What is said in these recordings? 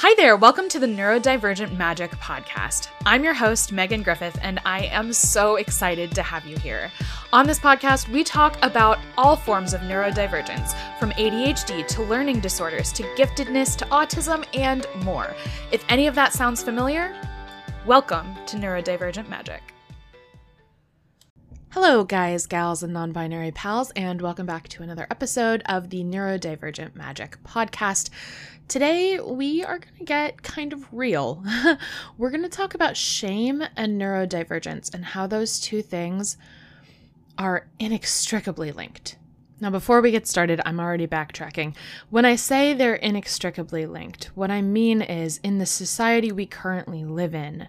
Hi there, welcome to the Neurodivergent Magic podcast. I'm your host, Megan Griffith, and I am so excited to have you here. On this podcast, we talk about all forms of neurodivergence, from ADHD to learning disorders to giftedness to autism and more. If any of that sounds familiar, welcome to Neurodivergent Magic. Hello, guys, gals, and non binary pals, and welcome back to another episode of the Neurodivergent Magic podcast. Today, we are going to get kind of real. We're going to talk about shame and neurodivergence and how those two things are inextricably linked. Now, before we get started, I'm already backtracking. When I say they're inextricably linked, what I mean is in the society we currently live in,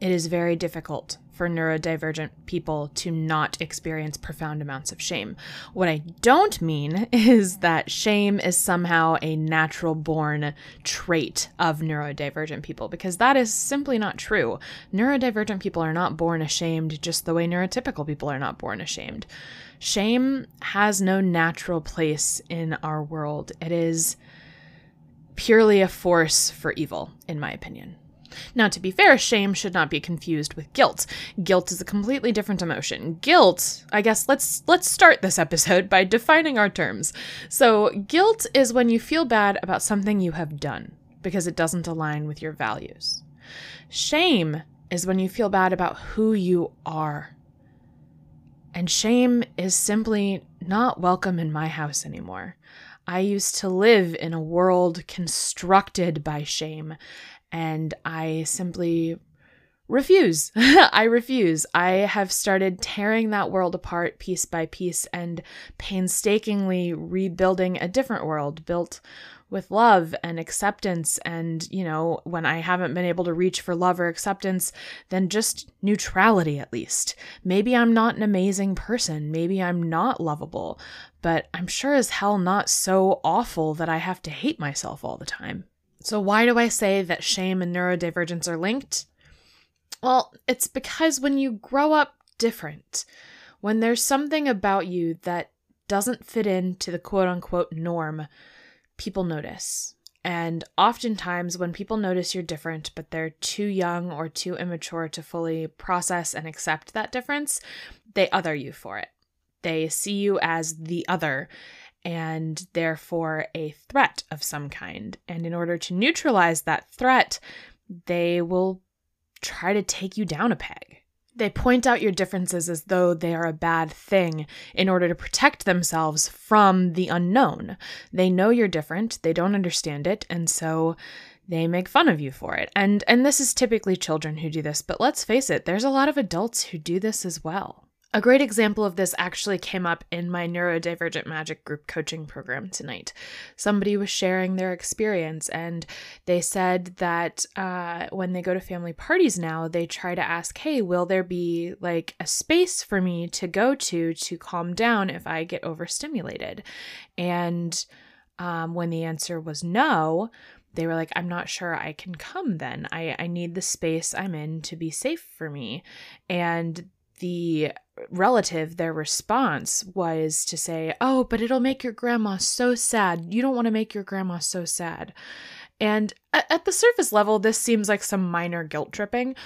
it is very difficult for neurodivergent people to not experience profound amounts of shame. What I don't mean is that shame is somehow a natural born trait of neurodivergent people, because that is simply not true. Neurodivergent people are not born ashamed just the way neurotypical people are not born ashamed. Shame has no natural place in our world. It is purely a force for evil, in my opinion. Now, to be fair, shame should not be confused with guilt. Guilt is a completely different emotion. Guilt, I guess let's let's start this episode by defining our terms. So, guilt is when you feel bad about something you have done because it doesn't align with your values. Shame is when you feel bad about who you are. And shame is simply not welcome in my house anymore. I used to live in a world constructed by shame, and I simply refuse. I refuse. I have started tearing that world apart piece by piece and painstakingly rebuilding a different world built with love and acceptance. And, you know, when I haven't been able to reach for love or acceptance, then just neutrality at least. Maybe I'm not an amazing person. Maybe I'm not lovable, but I'm sure as hell not so awful that I have to hate myself all the time. So, why do I say that shame and neurodivergence are linked? Well, it's because when you grow up different, when there's something about you that doesn't fit into the quote unquote norm, people notice. And oftentimes, when people notice you're different, but they're too young or too immature to fully process and accept that difference, they other you for it. They see you as the other and therefore a threat of some kind. And in order to neutralize that threat, they will try to take you down a peg. They point out your differences as though they are a bad thing in order to protect themselves from the unknown. They know you're different, they don't understand it, and so they make fun of you for it. And and this is typically children who do this, but let's face it, there's a lot of adults who do this as well. A great example of this actually came up in my neurodivergent magic group coaching program tonight. Somebody was sharing their experience, and they said that uh, when they go to family parties now, they try to ask, Hey, will there be like a space for me to go to to calm down if I get overstimulated? And um, when the answer was no, they were like, I'm not sure I can come then. I, I need the space I'm in to be safe for me. And the relative, their response was to say, Oh, but it'll make your grandma so sad. You don't want to make your grandma so sad. And at the surface level, this seems like some minor guilt tripping,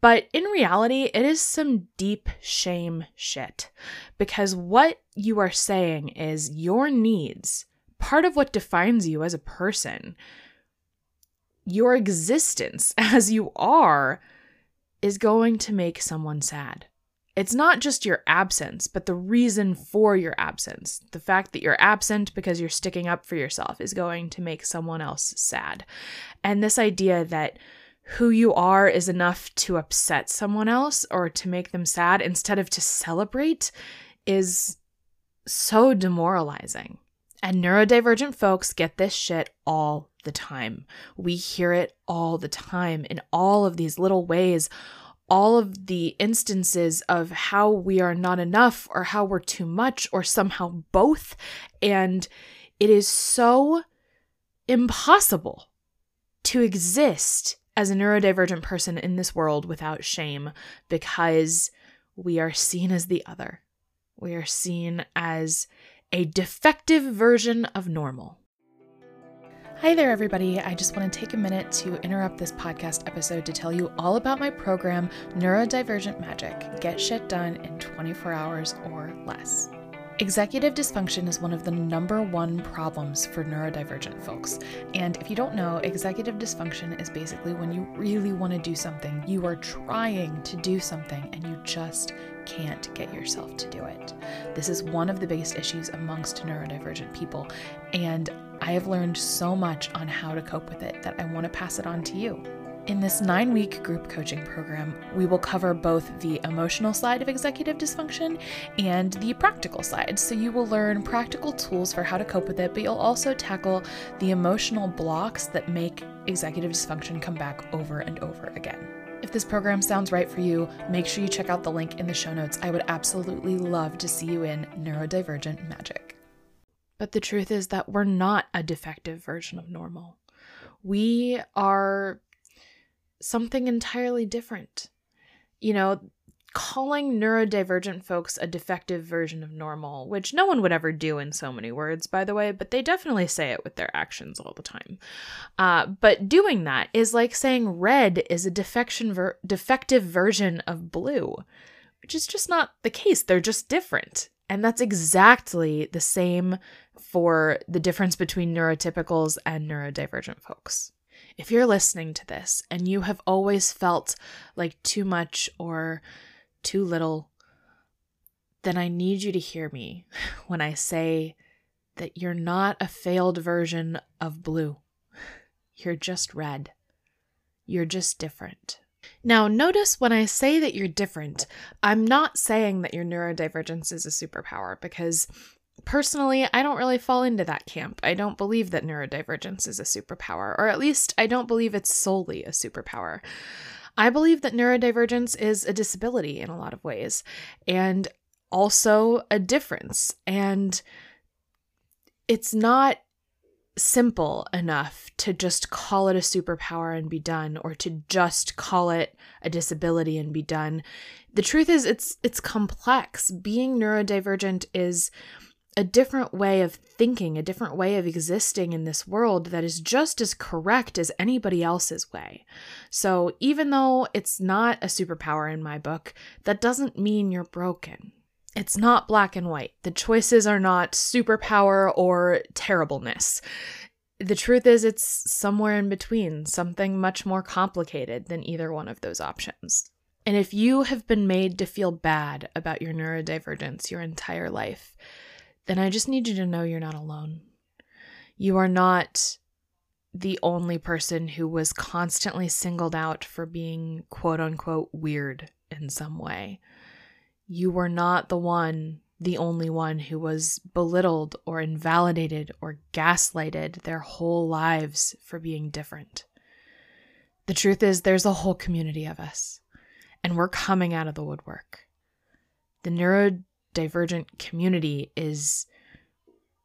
but in reality, it is some deep shame shit. Because what you are saying is your needs, part of what defines you as a person, your existence as you are, is going to make someone sad it's not just your absence, but the reason for your absence. The fact that you're absent because you're sticking up for yourself is going to make someone else sad. And this idea that who you are is enough to upset someone else or to make them sad instead of to celebrate is so demoralizing. And neurodivergent folks get this shit all the time. We hear it all the time in all of these little ways all of the instances of how we are not enough or how we're too much or somehow both. And it is so impossible to exist as a neurodivergent person in this world without shame because we are seen as the other. We are seen as a defective version of normal. Hi there, everybody. I just want to take a minute to interrupt this podcast episode to tell you all about my program, Neurodivergent Magic Get Shit Done in 24 Hours or Less. Executive dysfunction is one of the number one problems for neurodivergent folks. And if you don't know, executive dysfunction is basically when you really want to do something, you are trying to do something, and you just can't get yourself to do it. This is one of the biggest issues amongst neurodivergent people. And I have learned so much on how to cope with it that I want to pass it on to you. In this nine week group coaching program, we will cover both the emotional side of executive dysfunction and the practical side. So, you will learn practical tools for how to cope with it, but you'll also tackle the emotional blocks that make executive dysfunction come back over and over again. If this program sounds right for you, make sure you check out the link in the show notes. I would absolutely love to see you in Neurodivergent Magic. But the truth is that we're not a defective version of normal. We are something entirely different. You know, calling neurodivergent folks a defective version of normal, which no one would ever do in so many words, by the way, but they definitely say it with their actions all the time. Uh, but doing that is like saying red is a defection ver- defective version of blue, which is just not the case. They're just different. And that's exactly the same for the difference between neurotypicals and neurodivergent folks. If you're listening to this and you have always felt like too much or too little, then I need you to hear me when I say that you're not a failed version of blue. You're just red. You're just different. Now, notice when I say that you're different, I'm not saying that your neurodivergence is a superpower because personally, I don't really fall into that camp. I don't believe that neurodivergence is a superpower, or at least I don't believe it's solely a superpower. I believe that neurodivergence is a disability in a lot of ways and also a difference. And it's not simple enough to just call it a superpower and be done or to just call it a disability and be done. The truth is it's it's complex. Being neurodivergent is a different way of thinking, a different way of existing in this world that is just as correct as anybody else's way. So, even though it's not a superpower in my book, that doesn't mean you're broken. It's not black and white. The choices are not superpower or terribleness. The truth is, it's somewhere in between, something much more complicated than either one of those options. And if you have been made to feel bad about your neurodivergence your entire life, then I just need you to know you're not alone. You are not the only person who was constantly singled out for being quote unquote weird in some way you were not the one, the only one who was belittled or invalidated or gaslighted their whole lives for being different. The truth is, there's a whole community of us, and we're coming out of the woodwork. The neurodivergent community is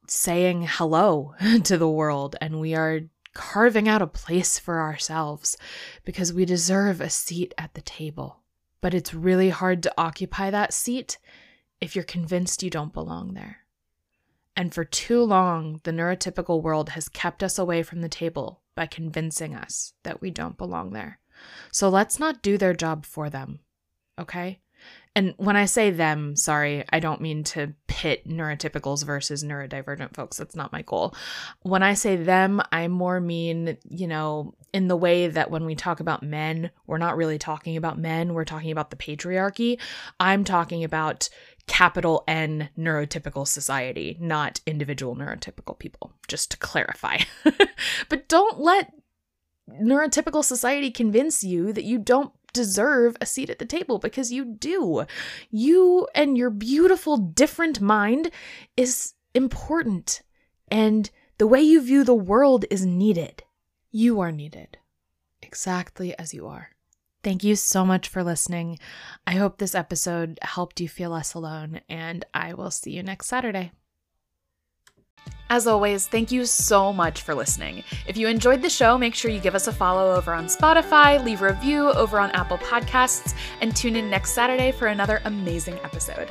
saying hello to the world, and we are carving out a place for ourselves because we deserve a seat at the table but it's really hard to occupy that seat if you're convinced you don't belong there. And for too long, the neurotypical world has kept us away from the table by convincing us that we don't belong there. So let's not do their job for them, okay? And when I say them, sorry, I don't mean to pit neurotypicals versus neurodivergent folks. That's not my goal. When I say them, I more mean, you know, in the way that when we talk about men, we're not really talking about men, we're talking about the patriarchy. I'm talking about capital N neurotypical society, not individual neurotypical people, just to clarify. but don't let neurotypical society convince you that you don't deserve a seat at the table because you do. You and your beautiful, different mind is important, and the way you view the world is needed. You are needed exactly as you are. Thank you so much for listening. I hope this episode helped you feel less alone, and I will see you next Saturday. As always, thank you so much for listening. If you enjoyed the show, make sure you give us a follow over on Spotify, leave a review over on Apple Podcasts, and tune in next Saturday for another amazing episode.